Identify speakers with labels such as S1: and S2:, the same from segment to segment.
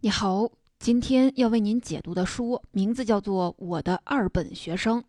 S1: 你好，今天要为您解读的书名字叫做《我的二本学生》，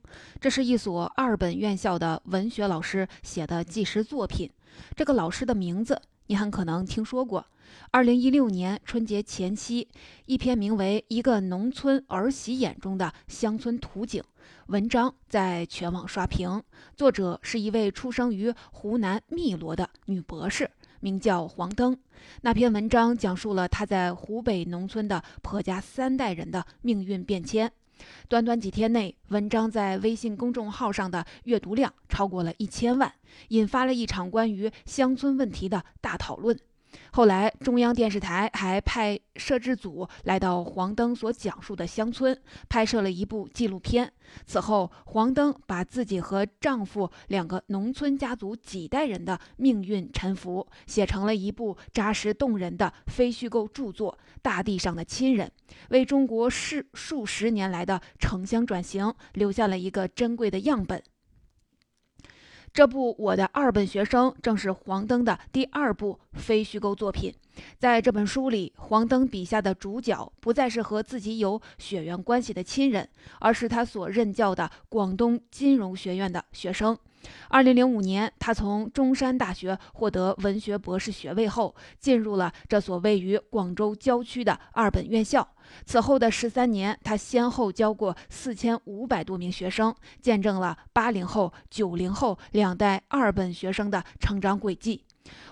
S1: 这是一所二本院校的文学老师写的纪实作品。这个老师的名字你很可能听说过。二零一六年春节前夕，一篇名为《一个农村儿媳眼中的乡村图景》文章在全网刷屏，作者是一位出生于湖南汨罗的女博士。名叫黄灯，那篇文章讲述了他在湖北农村的婆家三代人的命运变迁。短短几天内，文章在微信公众号上的阅读量超过了一千万，引发了一场关于乡村问题的大讨论。后来，中央电视台还派摄制组来到黄登所讲述的乡村，拍摄了一部纪录片。此后，黄登把自己和丈夫两个农村家族几代人的命运沉浮，写成了一部扎实动人的非虚构著作《大地上的亲人》，为中国数数十年来的城乡转型留下了一个珍贵的样本。这部《我的二本学生》正是黄登的第二部非虚构作品。在这本书里，黄登笔下的主角不再是和自己有血缘关系的亲人，而是他所任教的广东金融学院的学生。二零零五年，他从中山大学获得文学博士学位后，进入了这所位于广州郊区的二本院校。此后的十三年，他先后教过四千五百多名学生，见证了八零后、九零后两代二本学生的成长轨迹。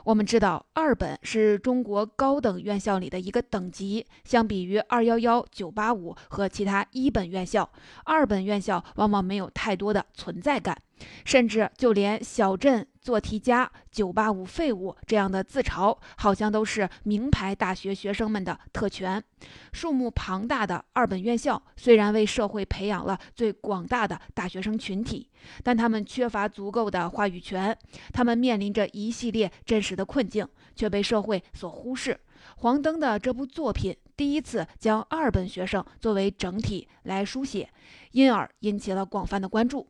S1: 我们知道，二本是中国高等院校里的一个等级。相比于二幺幺、九八五和其他一本院校，二本院校往往没有太多的存在感，甚至就连小镇。做题家、九八五废物这样的自嘲，好像都是名牌大学学生们的特权。数目庞大的二本院校，虽然为社会培养了最广大的大学生群体，但他们缺乏足够的话语权。他们面临着一系列真实的困境，却被社会所忽视。黄登的这部作品第一次将二本学生作为整体来书写，因而引起了广泛的关注。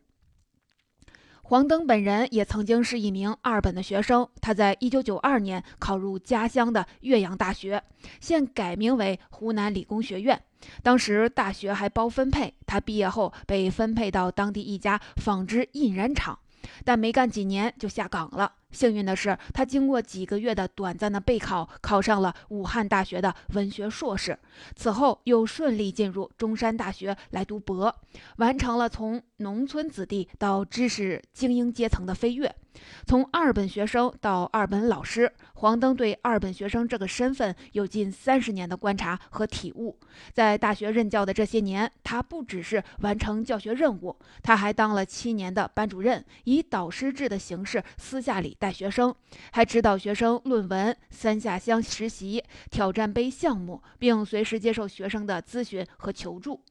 S1: 黄登本人也曾经是一名二本的学生，他在一九九二年考入家乡的岳阳大学，现改名为湖南理工学院。当时大学还包分配，他毕业后被分配到当地一家纺织印染厂。但没干几年就下岗了。幸运的是，他经过几个月的短暂的备考，考上了武汉大学的文学硕士。此后又顺利进入中山大学来读博，完成了从农村子弟到知识精英阶层的飞跃。从二本学生到二本老师，黄登对二本学生这个身份有近三十年的观察和体悟。在大学任教的这些年，他不只是完成教学任务，他还当了七年的班主任，以导师制的形式私下里带学生，还指导学生论文、三下乡实习、挑战杯项目，并随时接受学生的咨询和求助。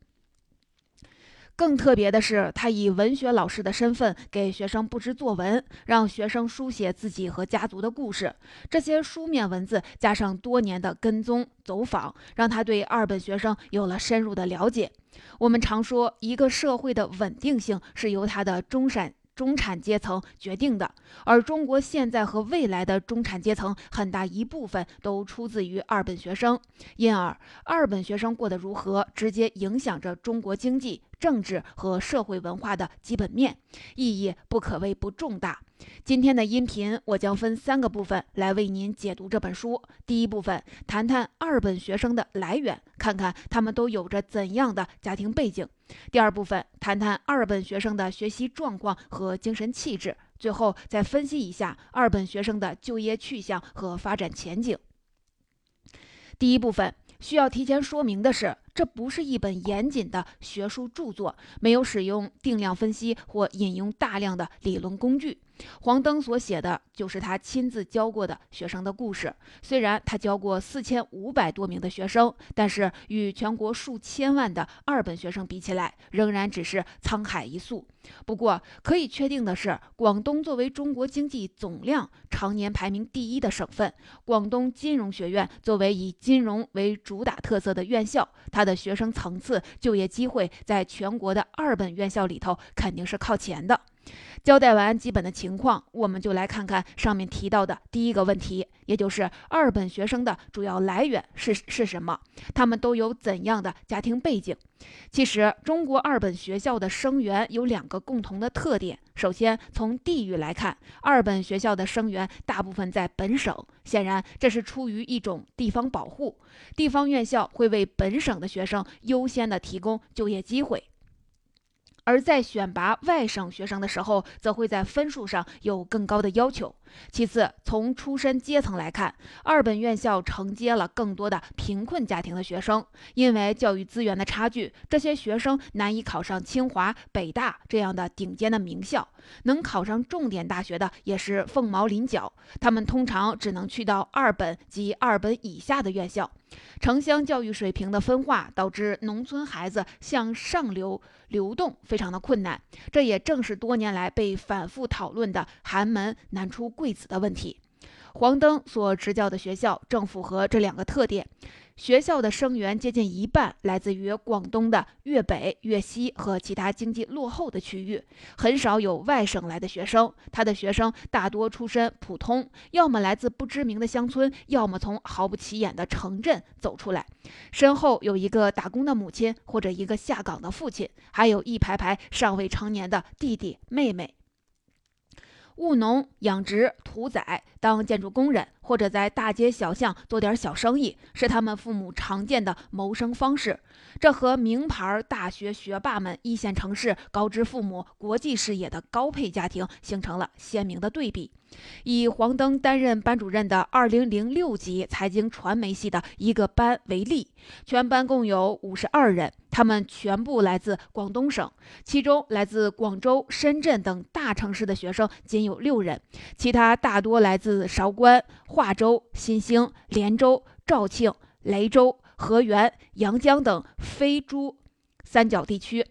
S1: 更特别的是，他以文学老师的身份给学生布置作文，让学生书写自己和家族的故事。这些书面文字加上多年的跟踪走访，让他对二本学生有了深入的了解。我们常说，一个社会的稳定性是由他的中产。中产阶层决定的，而中国现在和未来的中产阶层很大一部分都出自于二本学生，因而二本学生过得如何，直接影响着中国经济、政治和社会文化的基本面，意义不可谓不重大。今天的音频，我将分三个部分来为您解读这本书。第一部分，谈谈二本学生的来源，看看他们都有着怎样的家庭背景；第二部分，谈谈二本学生的学习状况和精神气质；最后再分析一下二本学生的就业去向和发展前景。第一部分。需要提前说明的是，这不是一本严谨的学术著作，没有使用定量分析或引用大量的理论工具。黄登所写的就是他亲自教过的学生的故事。虽然他教过四千五百多名的学生，但是与全国数千万的二本学生比起来，仍然只是沧海一粟。不过，可以确定的是，广东作为中国经济总量常年排名第一的省份，广东金融学院作为以金融为主打特色的院校，它的学生层次、就业机会在全国的二本院校里头肯定是靠前的。交代完基本的情况，我们就来看看上面提到的第一个问题，也就是二本学生的主要来源是是什么？他们都有怎样的家庭背景？其实，中国二本学校的生源有两个共同的特点。首先，从地域来看，二本学校的生源大部分在本省，显然这是出于一种地方保护，地方院校会为本省的学生优先的提供就业机会。而在选拔外省学生的时候，则会在分数上有更高的要求。其次，从出身阶层来看，二本院校承接了更多的贫困家庭的学生，因为教育资源的差距，这些学生难以考上清华、北大这样的顶尖的名校，能考上重点大学的也是凤毛麟角。他们通常只能去到二本及二本以下的院校。城乡教育水平的分化，导致农村孩子向上流流动非常的困难。这也正是多年来被反复讨论的寒门难出贵子的问题。黄登所执教的学校正符合这两个特点。学校的生源接近一半来自于广东的粤北、粤西和其他经济落后的区域，很少有外省来的学生。他的学生大多出身普通，要么来自不知名的乡村，要么从毫不起眼的城镇走出来，身后有一个打工的母亲或者一个下岗的父亲，还有一排排尚未成年的弟弟妹妹。务农、养殖、屠宰、当建筑工人，或者在大街小巷做点小生意，是他们父母常见的谋生方式。这和名牌大学学霸们、一线城市高知父母、国际视野的高配家庭形成了鲜明的对比。以黄登担任班主任的2006级财经传媒系的一个班为例，全班共有52人，他们全部来自广东省，其中来自广州、深圳等大城市的学生仅有六人，其他大多来自韶关、化州、新兴、连州、肇庆、雷州、河源、阳江等非珠三角地区。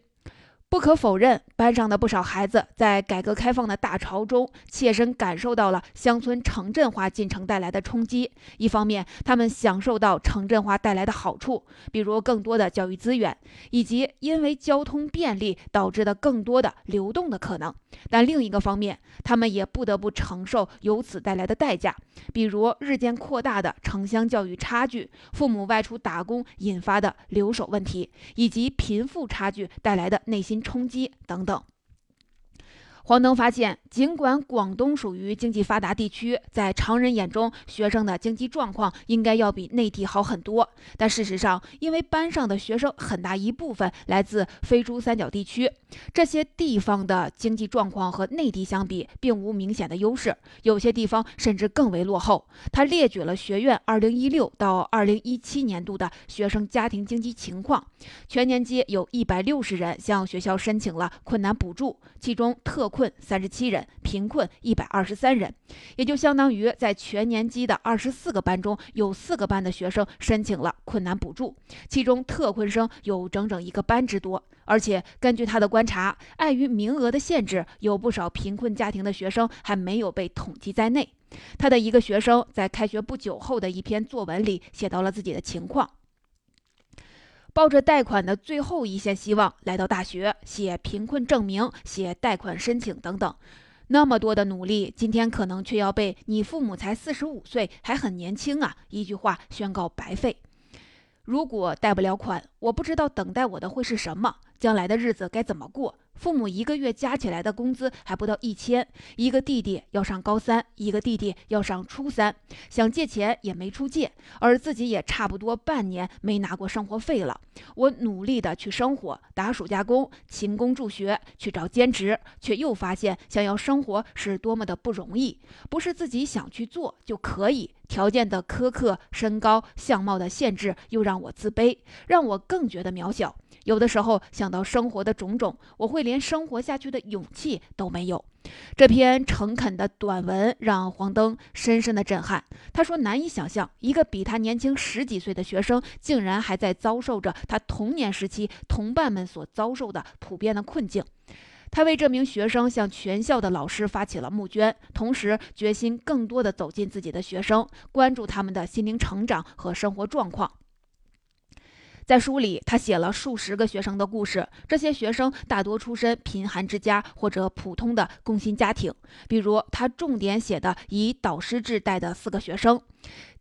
S1: 不可否认，班上的不少孩子在改革开放的大潮中，切身感受到了乡村城镇化进程带来的冲击。一方面，他们享受到城镇化带来的好处，比如更多的教育资源，以及因为交通便利导致的更多的流动的可能；但另一个方面，他们也不得不承受由此带来的代价，比如日渐扩大的城乡教育差距、父母外出打工引发的留守问题，以及贫富差距带来的内心。冲击等等。黄登发现，尽管广东属于经济发达地区，在常人眼中，学生的经济状况应该要比内地好很多。但事实上，因为班上的学生很大一部分来自非珠三角地区，这些地方的经济状况和内地相比，并无明显的优势，有些地方甚至更为落后。他列举了学院2016到2017年度的学生家庭经济情况，全年级有一百六十人向学校申请了困难补助，其中特。困三十七人，贫困一百二十三人，也就相当于在全年级的二十四个班中有四个班的学生申请了困难补助，其中特困生有整整一个班之多。而且根据他的观察，碍于名额的限制，有不少贫困家庭的学生还没有被统计在内。他的一个学生在开学不久后的一篇作文里写到了自己的情况。抱着贷款的最后一线希望来到大学，写贫困证明，写贷款申请等等，那么多的努力，今天可能却要被“你父母才四十五岁，还很年轻啊”一句话宣告白费。如果贷不了款，我不知道等待我的会是什么，将来的日子该怎么过。父母一个月加起来的工资还不到一千，一个弟弟要上高三，一个弟弟要上初三，想借钱也没处借，而自己也差不多半年没拿过生活费了。我努力的去生活，打暑假工，勤工助学，去找兼职，却又发现想要生活是多么的不容易，不是自己想去做就可以。条件的苛刻，身高、相貌的限制，又让我自卑，让我更觉得渺小。有的时候想到生活的种种，我会连生活下去的勇气都没有。这篇诚恳的短文让黄登深深的震撼。他说：“难以想象，一个比他年轻十几岁的学生，竟然还在遭受着他童年时期同伴们所遭受的普遍的困境。”他为这名学生向全校的老师发起了募捐，同时决心更多的走进自己的学生，关注他们的心灵成长和生活状况。在书里，他写了数十个学生的故事。这些学生大多出身贫寒之家或者普通的工薪家庭。比如，他重点写的以导师制带的四个学生。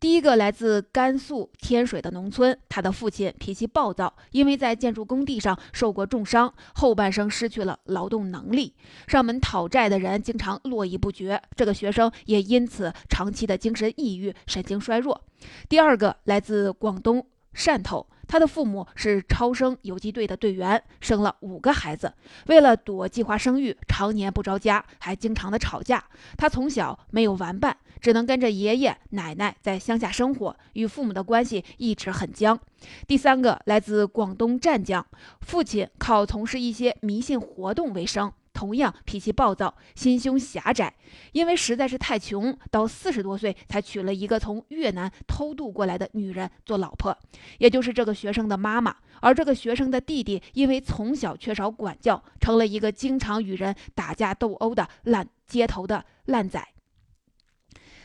S1: 第一个来自甘肃天水的农村，他的父亲脾气暴躁，因为在建筑工地上受过重伤，后半生失去了劳动能力。上门讨债的人经常络绎不绝，这个学生也因此长期的精神抑郁、神经衰弱。第二个来自广东汕头。他的父母是超生游击队的队员，生了五个孩子。为了躲计划生育，常年不着家，还经常的吵架。他从小没有玩伴，只能跟着爷爷奶奶在乡下生活，与父母的关系一直很僵。第三个来自广东湛江，父亲靠从事一些迷信活动为生。同样脾气暴躁，心胸狭窄，因为实在是太穷，到四十多岁才娶了一个从越南偷渡过来的女人做老婆，也就是这个学生的妈妈。而这个学生的弟弟，因为从小缺少管教，成了一个经常与人打架斗殴的烂街头的烂仔。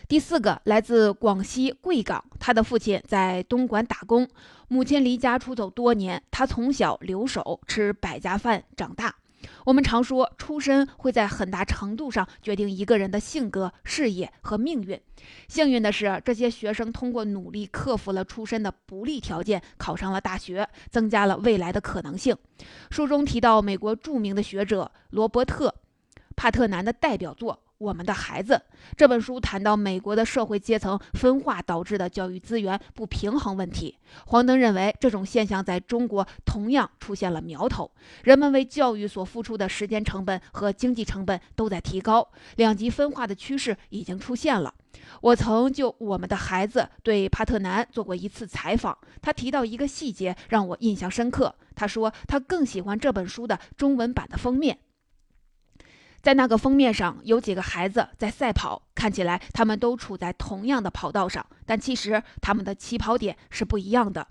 S1: 第四个来自广西贵港，他的父亲在东莞打工，母亲离家出走多年，他从小留守吃百家饭长大。我们常说，出身会在很大程度上决定一个人的性格、事业和命运。幸运的是，这些学生通过努力克服了出身的不利条件，考上了大学，增加了未来的可能性。书中提到，美国著名的学者罗伯特·帕特南的代表作。我们的孩子这本书谈到美国的社会阶层分化导致的教育资源不平衡问题。黄登认为，这种现象在中国同样出现了苗头。人们为教育所付出的时间成本和经济成本都在提高，两极分化的趋势已经出现了。我曾就我们的孩子对帕特南做过一次采访，他提到一个细节让我印象深刻。他说，他更喜欢这本书的中文版的封面。在那个封面上有几个孩子在赛跑，看起来他们都处在同样的跑道上，但其实他们的起跑点是不一样的。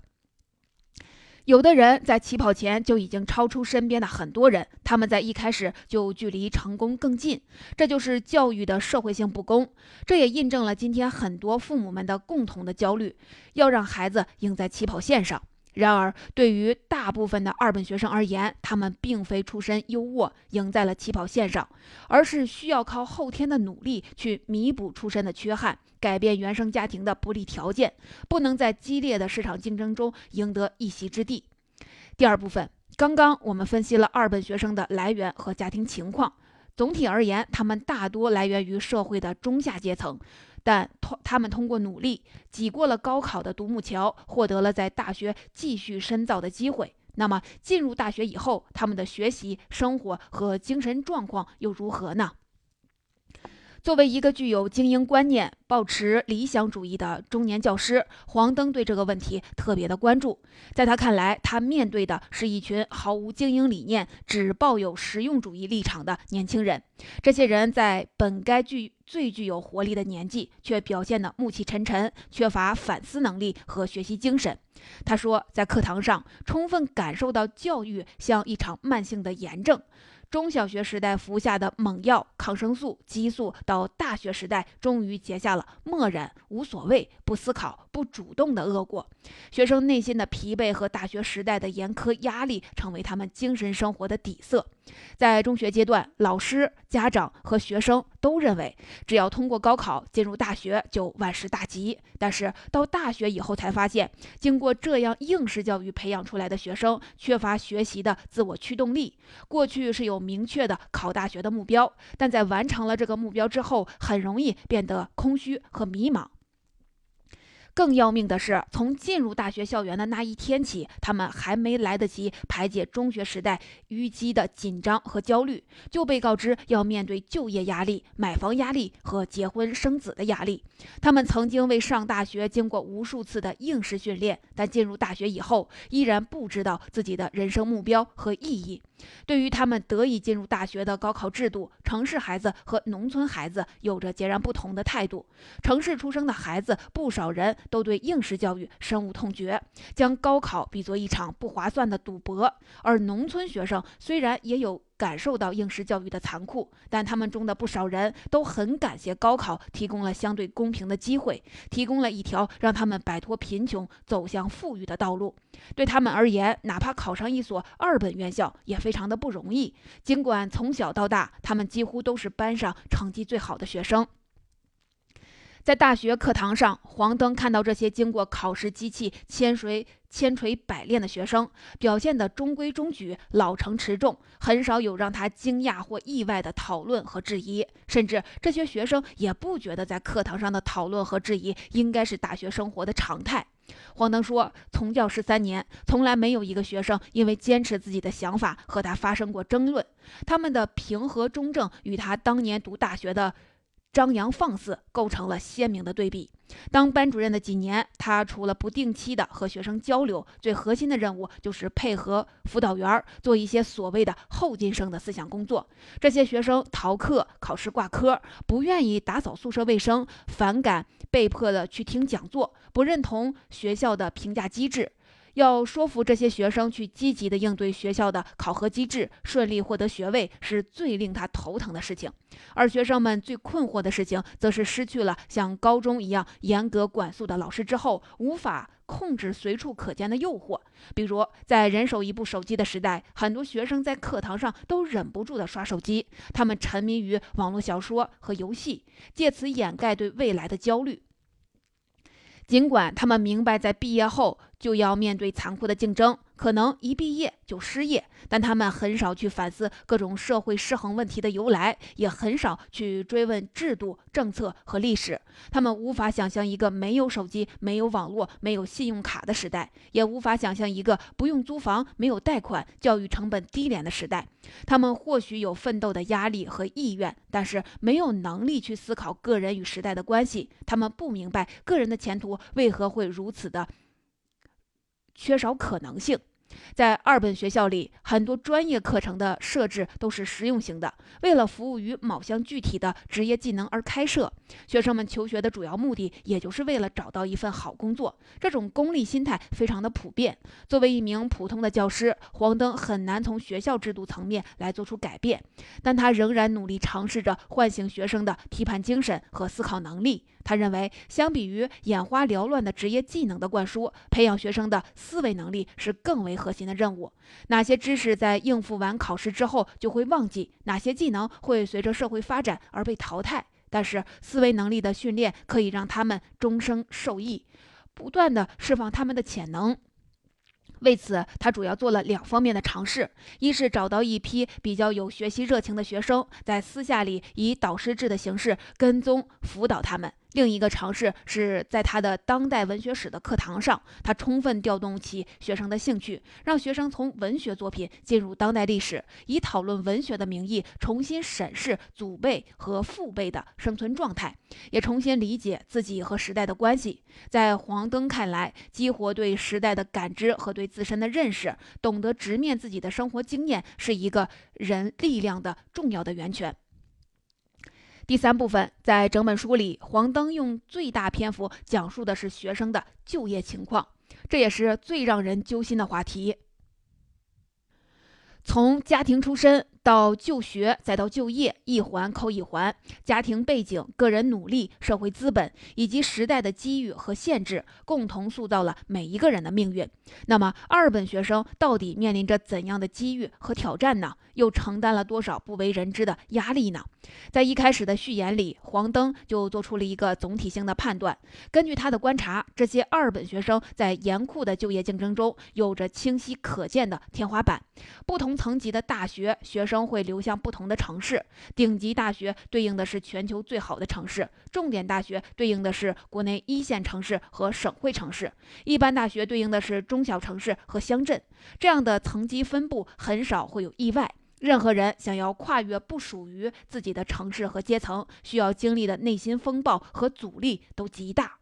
S1: 有的人在起跑前就已经超出身边的很多人，他们在一开始就距离成功更近，这就是教育的社会性不公。这也印证了今天很多父母们的共同的焦虑，要让孩子赢在起跑线上。然而，对于大部分的二本学生而言，他们并非出身优渥，赢在了起跑线上，而是需要靠后天的努力去弥补出身的缺憾，改变原生家庭的不利条件，不能在激烈的市场竞争中赢得一席之地。第二部分，刚刚我们分析了二本学生的来源和家庭情况，总体而言，他们大多来源于社会的中下阶层。但通他们通过努力挤过了高考的独木桥，获得了在大学继续深造的机会。那么进入大学以后，他们的学习、生活和精神状况又如何呢？作为一个具有精英观念、抱持理想主义的中年教师，黄登对这个问题特别的关注。在他看来，他面对的是一群毫无精英理念、只抱有实用主义立场的年轻人。这些人在本该具最具有活力的年纪，却表现得暮气沉沉，缺乏反思能力和学习精神。他说，在课堂上充分感受到教育像一场慢性的炎症。中小学时代服下的猛药、抗生素、激素，到大学时代终于结下了漠然、无所谓、不思考、不主动的恶果。学生内心的疲惫和大学时代的严苛压力，成为他们精神生活的底色。在中学阶段，老师、家长和学生都认为，只要通过高考进入大学就万事大吉。但是到大学以后才发现，经过这样应试教育培养出来的学生，缺乏学习的自我驱动力。过去是有明确的考大学的目标，但在完成了这个目标之后，很容易变得空虚和迷茫。更要命的是，从进入大学校园的那一天起，他们还没来得及排解中学时代淤积的紧张和焦虑，就被告知要面对就业压力、买房压力和结婚生子的压力。他们曾经为上大学经过无数次的应试训练，但进入大学以后，依然不知道自己的人生目标和意义。对于他们得以进入大学的高考制度，城市孩子和农村孩子有着截然不同的态度。城市出生的孩子，不少人都对应试教育深恶痛绝，将高考比作一场不划算的赌博；而农村学生虽然也有感受到应试教育的残酷，但他们中的不少人都很感谢高考提供了相对公平的机会，提供了一条让他们摆脱贫穷、走向富裕的道路。对他们而言，哪怕考上一所二本院校也非常的不容易。尽管从小到大，他们几乎都是班上成绩最好的学生。在大学课堂上，黄灯看到这些经过考试机器千锤千锤百炼的学生，表现得中规中矩、老成持重，很少有让他惊讶或意外的讨论和质疑。甚至这些学生也不觉得在课堂上的讨论和质疑应该是大学生活的常态。黄灯说：“从教十三年，从来没有一个学生因为坚持自己的想法和他发生过争论。他们的平和中正与他当年读大学的。”张扬放肆，构成了鲜明的对比。当班主任的几年，他除了不定期的和学生交流，最核心的任务就是配合辅导员做一些所谓的后进生的思想工作。这些学生逃课、考试挂科，不愿意打扫宿舍卫生，反感被迫的去听讲座，不认同学校的评价机制。要说服这些学生去积极的应对学校的考核机制，顺利获得学位，是最令他头疼的事情。而学生们最困惑的事情，则是失去了像高中一样严格管束的老师之后，无法控制随处可见的诱惑。比如，在人手一部手机的时代，很多学生在课堂上都忍不住的刷手机，他们沉迷于网络小说和游戏，借此掩盖对未来的焦虑。尽管他们明白，在毕业后。就要面对残酷的竞争，可能一毕业就失业，但他们很少去反思各种社会失衡问题的由来，也很少去追问制度、政策和历史。他们无法想象一个没有手机、没有网络、没有信用卡的时代，也无法想象一个不用租房、没有贷款、教育成本低廉的时代。他们或许有奋斗的压力和意愿，但是没有能力去思考个人与时代的关系。他们不明白个人的前途为何会如此的。缺少可能性。在二本学校里，很多专业课程的设置都是实用型的，为了服务于某项具体的职业技能而开设。学生们求学的主要目的，也就是为了找到一份好工作。这种功利心态非常的普遍。作为一名普通的教师，黄灯很难从学校制度层面来做出改变，但他仍然努力尝试着唤醒学生的批判精神和思考能力。他认为，相比于眼花缭乱的职业技能的灌输，培养学生的思维能力是更为核心的任务。哪些知识在应付完考试之后就会忘记？哪些技能会随着社会发展而被淘汰？但是，思维能力的训练可以让他们终生受益，不断的释放他们的潜能。为此，他主要做了两方面的尝试：一是找到一批比较有学习热情的学生，在私下里以导师制的形式跟踪辅导他们。另一个尝试是在他的当代文学史的课堂上，他充分调动起学生的兴趣，让学生从文学作品进入当代历史，以讨论文学的名义重新审视祖辈和父辈的生存状态，也重新理解自己和时代的关系。在黄灯看来，激活对时代的感知和对自身的认识，懂得直面自己的生活经验，是一个人力量的重要的源泉。第三部分，在整本书里，黄登用最大篇幅讲述的是学生的就业情况，这也是最让人揪心的话题。从家庭出身到就学，再到就业，一环扣一环，家庭背景、个人努力、社会资本以及时代的机遇和限制，共同塑造了每一个人的命运。那么，二本学生到底面临着怎样的机遇和挑战呢？又承担了多少不为人知的压力呢？在一开始的序言里，黄灯就做出了一个总体性的判断。根据他的观察，这些二本学生在严酷的就业竞争中有着清晰可见的天花板。不同层级的大学学生会流向不同的城市，顶级大学对应的是全球最好的城市，重点大学对应的是国内一线城市和省会城市，一般大学对应的是中小城市和乡镇。这样的层级分布很少会有意外。任何人想要跨越不属于自己的城市和阶层，需要经历的内心风暴和阻力都极大。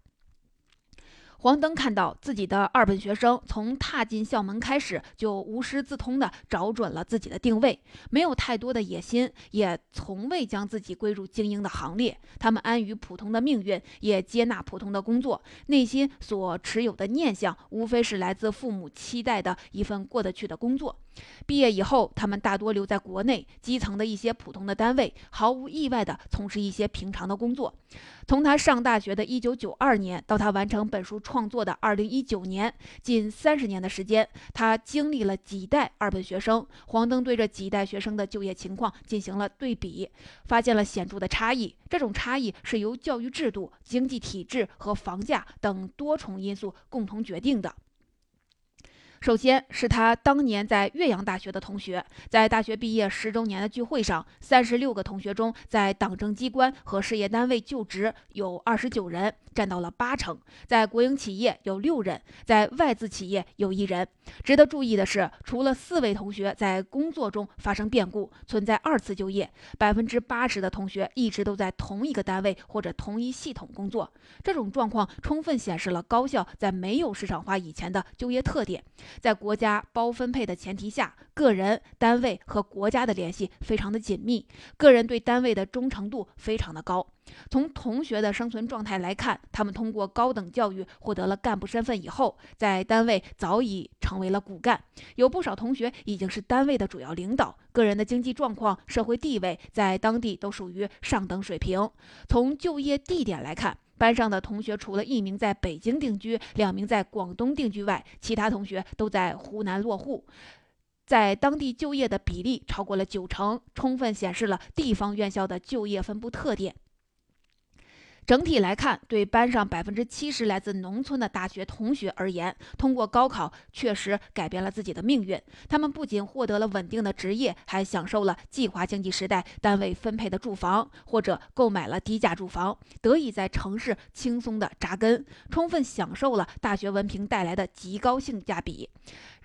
S1: 黄登看到自己的二本学生从踏进校门开始就无师自通地找准了自己的定位，没有太多的野心，也从未将自己归入精英的行列。他们安于普通的命运，也接纳普通的工作，内心所持有的念想无非是来自父母期待的一份过得去的工作。毕业以后，他们大多留在国内基层的一些普通的单位，毫无意外地从事一些平常的工作。从他上大学的一九九二年到他完成本书创作的二零一九年，近三十年的时间，他经历了几代二本学生。黄登对这几代学生的就业情况进行了对比，发现了显著的差异。这种差异是由教育制度、经济体制和房价等多重因素共同决定的。首先是他当年在岳阳大学的同学，在大学毕业十周年的聚会上，三十六个同学中，在党政机关和事业单位就职有二十九人。占到了八成，在国营企业有六人，在外资企业有一人。值得注意的是，除了四位同学在工作中发生变故，存在二次就业，百分之八十的同学一直都在同一个单位或者同一系统工作。这种状况充分显示了高校在没有市场化以前的就业特点。在国家包分配的前提下，个人、单位和国家的联系非常的紧密，个人对单位的忠诚度非常的高。从同学的生存状态来看，他们通过高等教育获得了干部身份以后，在单位早已成为了骨干。有不少同学已经是单位的主要领导，个人的经济状况、社会地位在当地都属于上等水平。从就业地点来看，班上的同学除了一名在北京定居、两名在广东定居外，其他同学都在湖南落户，在当地就业的比例超过了九成，充分显示了地方院校的就业分布特点。整体来看，对班上百分之七十来自农村的大学同学而言，通过高考确实改变了自己的命运。他们不仅获得了稳定的职业，还享受了计划经济时代单位分配的住房，或者购买了低价住房，得以在城市轻松的扎根，充分享受了大学文凭带来的极高性价比。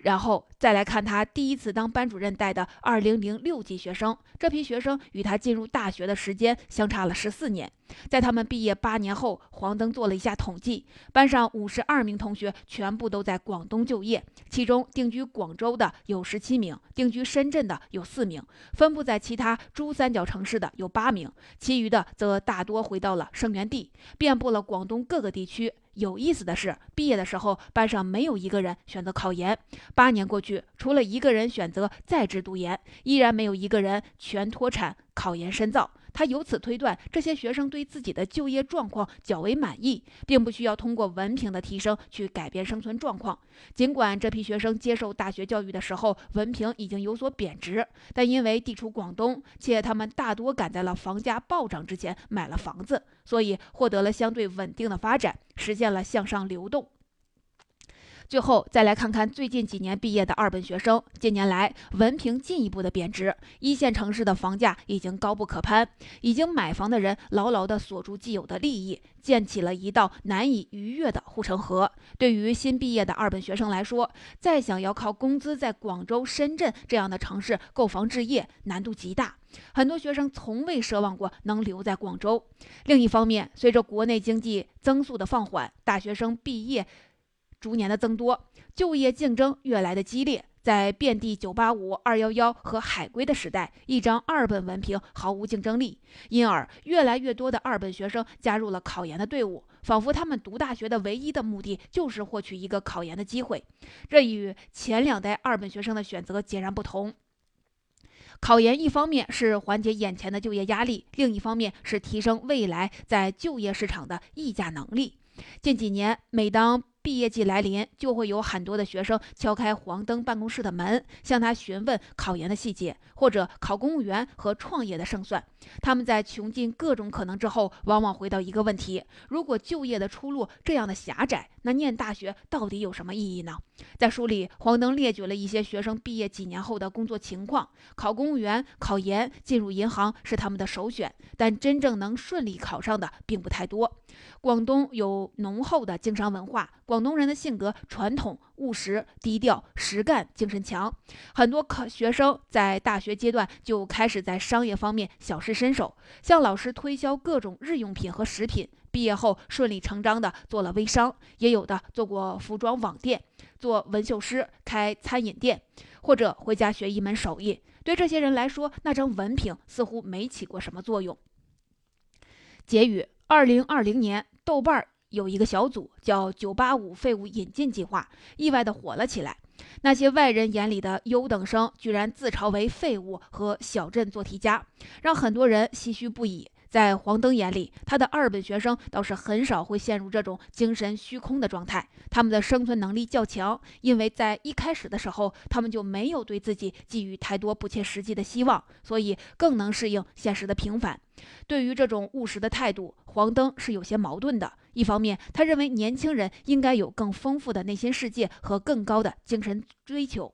S1: 然后再来看他第一次当班主任带的二零零六级学生，这批学生与他进入大学的时间相差了十四年。在他们毕业八年后，黄登做了一下统计，班上五十二名同学全部都在广东就业，其中定居广州的有十七名，定居深圳的有四名，分布在其他珠三角城市的有八名，其余的则大多回到了生源地，遍布了广东各个地区。有意思的是，毕业的时候班上没有一个人选择考研。八年过去，除了一个人选择在职读研，依然没有一个人全脱产考研深造。他由此推断，这些学生对自己的就业状况较为满意，并不需要通过文凭的提升去改变生存状况。尽管这批学生接受大学教育的时候，文凭已经有所贬值，但因为地处广东，且他们大多赶在了房价暴涨之前买了房子，所以获得了相对稳定的发展，实现了向上流动。最后再来看看最近几年毕业的二本学生，近年来文凭进一步的贬值，一线城市的房价已经高不可攀，已经买房的人牢牢地锁住既有的利益，建起了一道难以逾越的护城河。对于新毕业的二本学生来说，再想要靠工资在广州、深圳这样的城市购房置业，难度极大。很多学生从未奢望过能留在广州。另一方面，随着国内经济增速的放缓，大学生毕业。逐年的增多，就业竞争越来的激烈，在遍地985、211和海归的时代，一张二本文凭毫无竞争力，因而越来越多的二本学生加入了考研的队伍，仿佛他们读大学的唯一的目的就是获取一个考研的机会。这与前两代二本学生的选择截然不同。考研一方面是缓解眼前的就业压力，另一方面是提升未来在就业市场的议价能力。近几年，每当毕业季来临，就会有很多的学生敲开黄灯办公室的门，向他询问考研的细节，或者考公务员和创业的胜算。他们在穷尽各种可能之后，往往回到一个问题：如果就业的出路这样的狭窄，那念大学到底有什么意义呢？在书里，黄登列举了一些学生毕业几年后的工作情况：考公务员、考研、进入银行是他们的首选，但真正能顺利考上的并不太多。广东有浓厚的经商文化。广东人的性格传统、务实、低调、实干、精神强。很多考学生在大学阶段就开始在商业方面小试身手，向老师推销各种日用品和食品。毕业后顺理成章地做了微商，也有的做过服装网店、做纹绣师、开餐饮店，或者回家学一门手艺。对这些人来说，那张文凭似乎没起过什么作用。结语：二零二零年，豆瓣儿。有一个小组叫“九八五废物引进计划”，意外的火了起来。那些外人眼里的优等生，居然自嘲为废物和小镇做题家，让很多人唏嘘不已。在黄登眼里，他的二本学生倒是很少会陷入这种精神虚空的状态。他们的生存能力较强，因为在一开始的时候，他们就没有对自己寄予太多不切实际的希望，所以更能适应现实的平凡。对于这种务实的态度，黄登是有些矛盾的。一方面，他认为年轻人应该有更丰富的内心世界和更高的精神追求。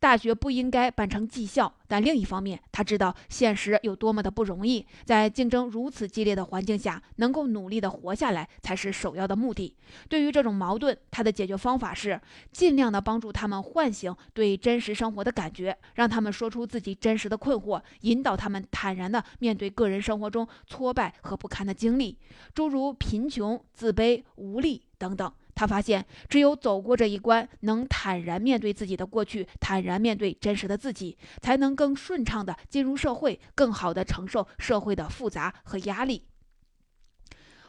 S1: 大学不应该办成技校，但另一方面，他知道现实有多么的不容易，在竞争如此激烈的环境下，能够努力的活下来才是首要的目的。对于这种矛盾，他的解决方法是尽量的帮助他们唤醒对真实生活的感觉，让他们说出自己真实的困惑，引导他们坦然的面对个人生活中挫败和不堪的经历，诸如贫穷、自卑、无力等等。他发现，只有走过这一关，能坦然面对自己的过去，坦然面对真实的自己，才能更顺畅地进入社会，更好地承受社会的复杂和压力。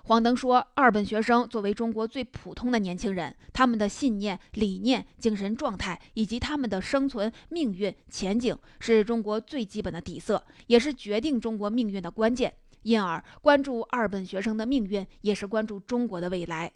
S1: 黄登说：“二本学生作为中国最普通的年轻人，他们的信念、理念、精神状态以及他们的生存命运前景，是中国最基本的底色，也是决定中国命运的关键。因而，关注二本学生的命运，也是关注中国的未来。”